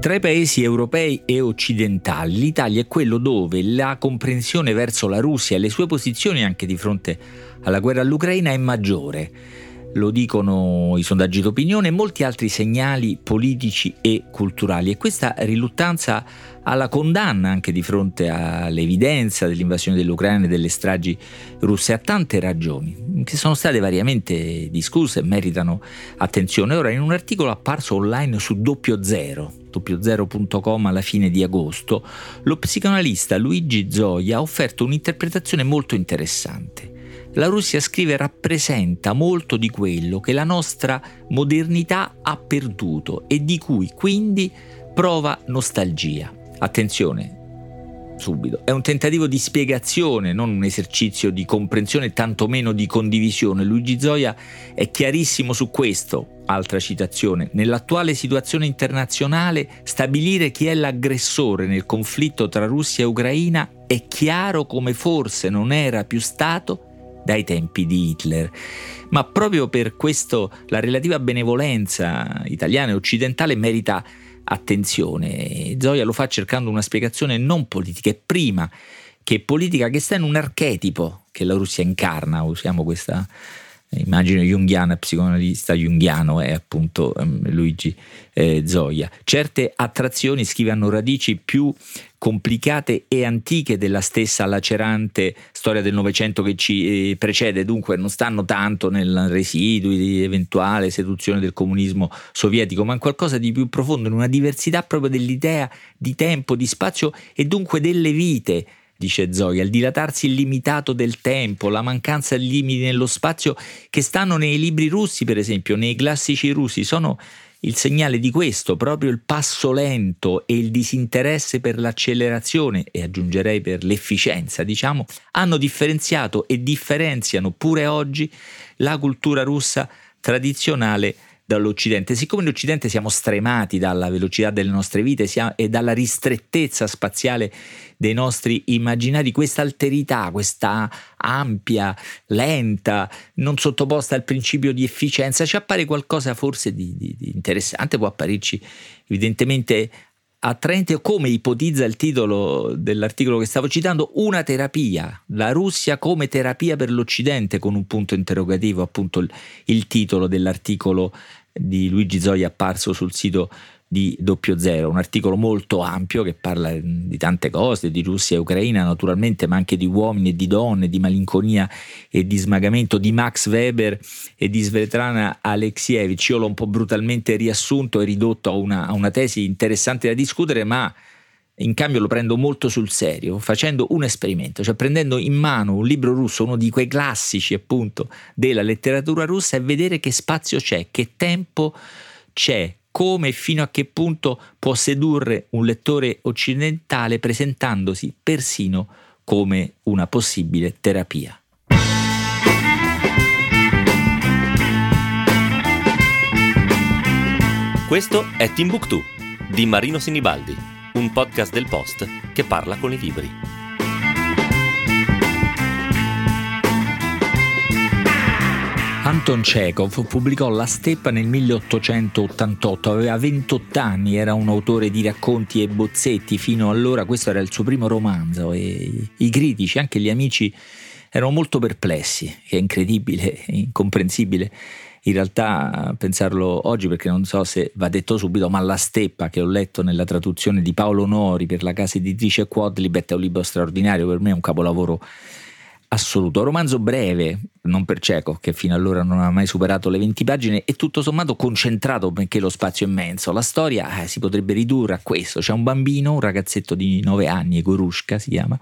Tra i paesi europei e occidentali, l'Italia è quello dove la comprensione verso la Russia e le sue posizioni anche di fronte alla guerra all'Ucraina è maggiore. Lo dicono i sondaggi d'opinione e molti altri segnali politici e culturali. E questa riluttanza alla condanna anche di fronte all'evidenza dell'invasione dell'Ucraina e delle stragi russe ha tante ragioni che sono state variamente discusse e meritano attenzione. Ora in un articolo apparso online su doppio zero, doppiozero.com alla fine di agosto, lo psicanalista Luigi Zoia ha offerto un'interpretazione molto interessante. La Russia, scrive, rappresenta molto di quello che la nostra modernità ha perduto e di cui quindi prova nostalgia. Attenzione, subito. È un tentativo di spiegazione, non un esercizio di comprensione, tantomeno di condivisione. Luigi Zoia è chiarissimo su questo. Altra citazione. Nell'attuale situazione internazionale, stabilire chi è l'aggressore nel conflitto tra Russia e Ucraina è chiaro come forse non era più stato dai tempi di Hitler. Ma proprio per questo la relativa benevolenza italiana e occidentale merita attenzione. Zoya lo fa cercando una spiegazione non politica, è prima che politica che sta in un archetipo che la Russia incarna, usiamo questa immagine junghiana, psicoanalista junghiano è appunto um, Luigi eh, Zoia. Certe attrazioni, scrive, hanno radici più complicate e antiche della stessa lacerante storia del Novecento che ci eh, precede, dunque non stanno tanto nel residuo di eventuale seduzione del comunismo sovietico, ma in qualcosa di più profondo, in una diversità proprio dell'idea di tempo, di spazio e dunque delle vite dice Zoya, il dilatarsi illimitato del tempo, la mancanza di limiti nello spazio che stanno nei libri russi, per esempio, nei classici russi, sono il segnale di questo, proprio il passo lento e il disinteresse per l'accelerazione e aggiungerei per l'efficienza, diciamo, hanno differenziato e differenziano pure oggi la cultura russa tradizionale dall'Occidente. Siccome in Occidente siamo stremati dalla velocità delle nostre vite e dalla ristrettezza spaziale dei nostri immaginari, questa alterità, questa ampia, lenta, non sottoposta al principio di efficienza, ci appare qualcosa forse di, di, di interessante, può apparirci evidentemente attraente come ipotizza il titolo dell'articolo che stavo citando, una terapia, la Russia come terapia per l'Occidente con un punto interrogativo, appunto il, il titolo dell'articolo di Luigi Zoia apparso sul sito di Doppio Zero, un articolo molto ampio che parla di tante cose, di Russia e Ucraina naturalmente, ma anche di uomini e di donne, di malinconia e di smagamento, di Max Weber e di Svetlana Alexievich. Io l'ho un po' brutalmente riassunto e ridotto a una, a una tesi interessante da discutere, ma in cambio lo prendo molto sul serio, facendo un esperimento, cioè prendendo in mano un libro russo, uno di quei classici appunto della letteratura russa e vedere che spazio c'è, che tempo c'è, come e fino a che punto può sedurre un lettore occidentale presentandosi persino come una possibile terapia. Questo è Timbuktu di Marino Sinibaldi un podcast del Post che parla con i libri. Anton Chekhov pubblicò La steppa nel 1888, aveva 28 anni, era un autore di racconti e bozzetti, fino allora questo era il suo primo romanzo e i critici, anche gli amici, erano molto perplessi, è incredibile, incomprensibile in realtà pensarlo oggi perché non so se va detto subito, ma La steppa che ho letto nella traduzione di Paolo Nori per la casa editrice Quadlibet è un libro straordinario, per me è un capolavoro assoluto. Romanzo breve, non per cieco, che fino allora non ha mai superato le 20 pagine e tutto sommato concentrato perché lo spazio è immenso. La storia eh, si potrebbe ridurre a questo. C'è un bambino, un ragazzetto di 9 anni, Gorushka si chiama,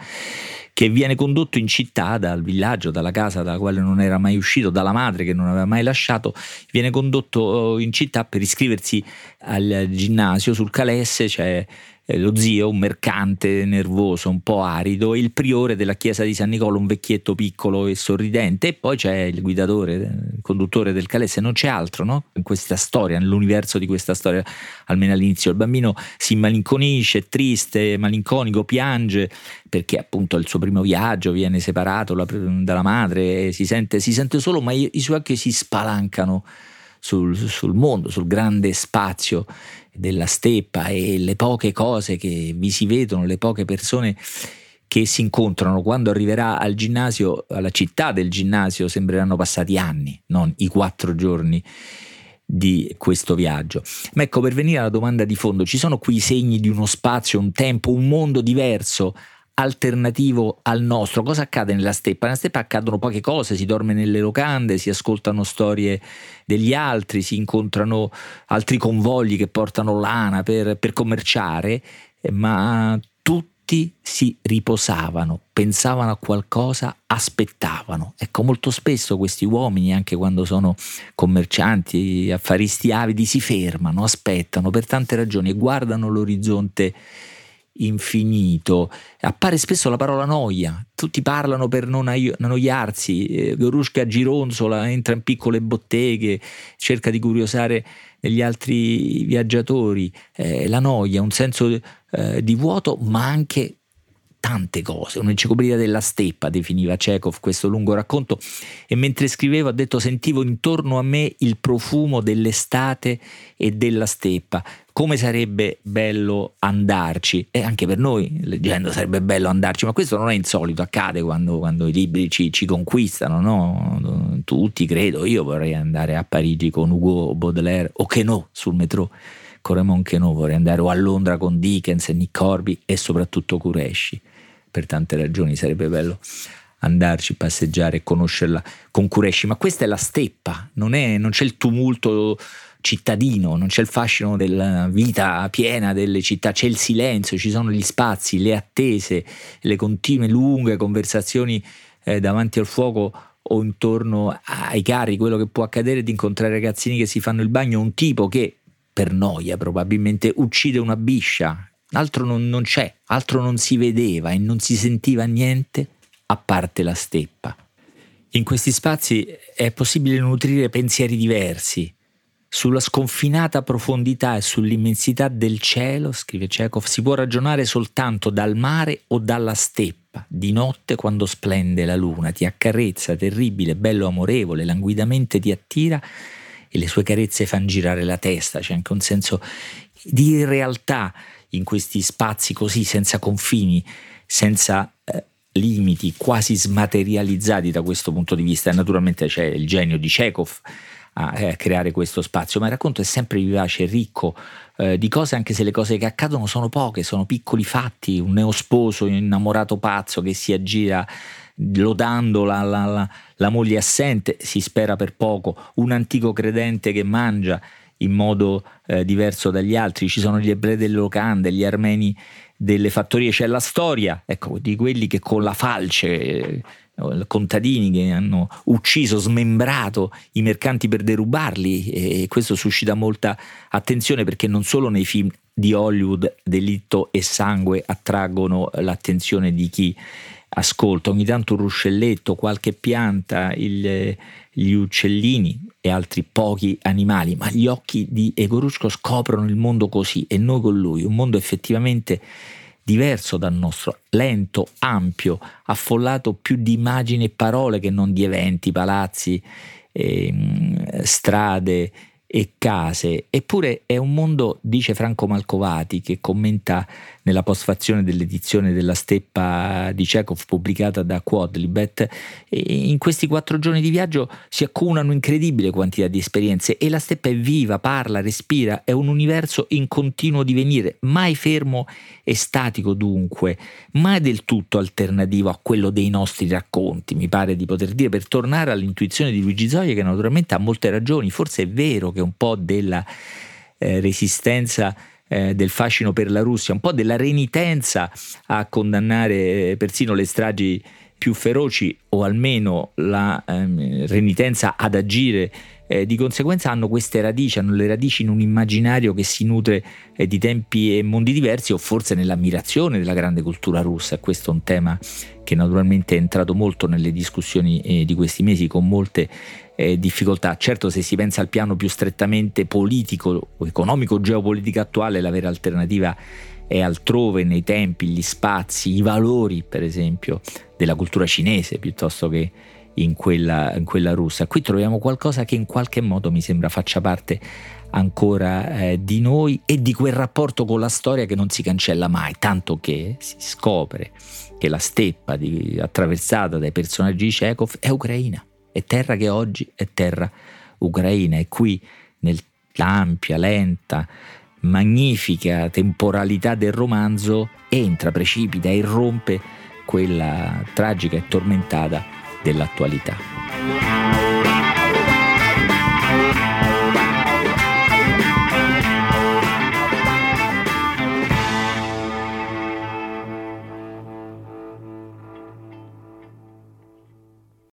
che viene condotto in città dal villaggio, dalla casa dalla quale non era mai uscito, dalla madre che non aveva mai lasciato, viene condotto oh, in città per iscriversi al ginnasio sul Calesse, c'è eh, lo zio, un mercante nervoso, un po' arido, e il priore della chiesa di San Nicola, un vecchietto piccolo e sorridente, e poi c'è il guidatore, il conduttore del Calesse, non c'è altro no? in questa storia, nell'universo di questa storia, almeno all'inizio. Il bambino si malinconisce, è triste, malinconico, piange perché appunto è il suo primo viaggio, viene separato dalla madre, si sente, si sente solo, ma i, i suoi occhi si spalancano sul, sul mondo, sul grande spazio della steppa e le poche cose che vi si vedono, le poche persone che si incontrano quando arriverà al ginnasio, alla città del ginnasio, sembreranno passati anni, non i quattro giorni di questo viaggio. Ma ecco, per venire alla domanda di fondo, ci sono qui segni di uno spazio, un tempo, un mondo diverso alternativo al nostro. Cosa accade nella steppa? Nella steppa accadono poche cose, si dorme nelle locande, si ascoltano storie degli altri, si incontrano altri convogli che portano lana per, per commerciare, ma tutti si riposavano, pensavano a qualcosa, aspettavano. Ecco, molto spesso questi uomini, anche quando sono commercianti, affaristi avidi, si fermano, aspettano per tante ragioni e guardano l'orizzonte infinito. Appare spesso la parola noia, tutti parlano per non annoiarsi, eh, Gorushka gironzola, entra in piccole botteghe, cerca di curiosare gli altri viaggiatori, eh, la noia, un senso eh, di vuoto, ma anche tante cose, un'enciclopedia della steppa definiva Chekhov questo lungo racconto. E mentre scrivevo ha detto sentivo intorno a me il profumo dell'estate e della steppa, come sarebbe bello andarci? E anche per noi leggendo sarebbe bello andarci, ma questo non è insolito, accade quando, quando i libri ci, ci conquistano, no? tutti credo, io vorrei andare a Parigi con Hugo Baudelaire o che no sul metro con Raymond Queneau, vorrei andare o a Londra con Dickens e Nick Corby e soprattutto Kureshi per tante ragioni sarebbe bello andarci, passeggiare conoscerla con Kureshi, ma questa è la steppa, non, è, non c'è il tumulto cittadino, non c'è il fascino della vita piena delle città, c'è il silenzio, ci sono gli spazi, le attese, le continue lunghe conversazioni eh, davanti al fuoco o intorno ai carri, quello che può accadere di incontrare ragazzini che si fanno il bagno, un tipo che per noia probabilmente uccide una biscia altro non, non c'è, altro non si vedeva e non si sentiva niente a parte la steppa. In questi spazi è possibile nutrire pensieri diversi. Sulla sconfinata profondità e sull'immensità del cielo, scrive Chekhov, si può ragionare soltanto dal mare o dalla steppa, di notte quando splende la luna, ti accarezza, terribile, bello amorevole, languidamente ti attira e le sue carezze fanno girare la testa, c'è anche un senso di realtà in questi spazi così senza confini, senza eh, limiti, quasi smaterializzati da questo punto di vista. Naturalmente c'è il genio di Chekhov a, eh, a creare questo spazio, ma il racconto è sempre vivace, ricco eh, di cose, anche se le cose che accadono sono poche, sono piccoli fatti, un neosposo innamorato pazzo che si aggira lodando la, la, la, la moglie assente, si spera per poco, un antico credente che mangia in modo eh, diverso dagli altri, ci sono gli ebrei delle locande, gli armeni delle fattorie, c'è la storia ecco, di quelli che con la falce, eh, contadini che hanno ucciso, smembrato i mercanti per derubarli e questo suscita molta attenzione perché non solo nei film di Hollywood delitto e sangue attraggono l'attenzione di chi ascolta, ogni tanto un ruscelletto, qualche pianta, il, gli uccellini e altri pochi animali, ma gli occhi di Egorushko scoprono il mondo così e noi con lui, un mondo effettivamente diverso dal nostro, lento, ampio, affollato più di immagini e parole che non di eventi, palazzi, eh, strade, e case. Eppure è un mondo, dice Franco Malcovati, che commenta nella postfazione dell'edizione della steppa di Chekhov pubblicata da Quadlibet, in questi quattro giorni di viaggio si accumulano incredibile quantità di esperienze e la steppa è viva, parla, respira, è un universo in continuo divenire, mai fermo e statico dunque, mai del tutto alternativo a quello dei nostri racconti, mi pare di poter dire, per tornare all'intuizione di Luigi Zoia che naturalmente ha molte ragioni, forse è vero che un po' della eh, resistenza eh, del fascino per la Russia, un po' della renitenza a condannare eh, persino le stragi più feroci o almeno la ehm, renitenza ad agire eh, di conseguenza hanno queste radici, hanno le radici in un immaginario che si nutre eh, di tempi e mondi diversi o forse nell'ammirazione della grande cultura russa. Questo è un tema che naturalmente è entrato molto nelle discussioni eh, di questi mesi con molte eh, difficoltà. Certo se si pensa al piano più strettamente politico, economico, geopolitico attuale, la vera alternativa è altrove nei tempi, gli spazi, i valori per esempio della cultura cinese piuttosto che in quella, in quella russa. Qui troviamo qualcosa che in qualche modo mi sembra faccia parte ancora eh, di noi e di quel rapporto con la storia che non si cancella mai, tanto che si scopre che la steppa di, attraversata dai personaggi di Chekhov è ucraina, è terra che oggi è terra ucraina e qui nell'ampia, lenta, magnifica temporalità del romanzo entra, precipita irrompe quella tragica e tormentata dell'attualità.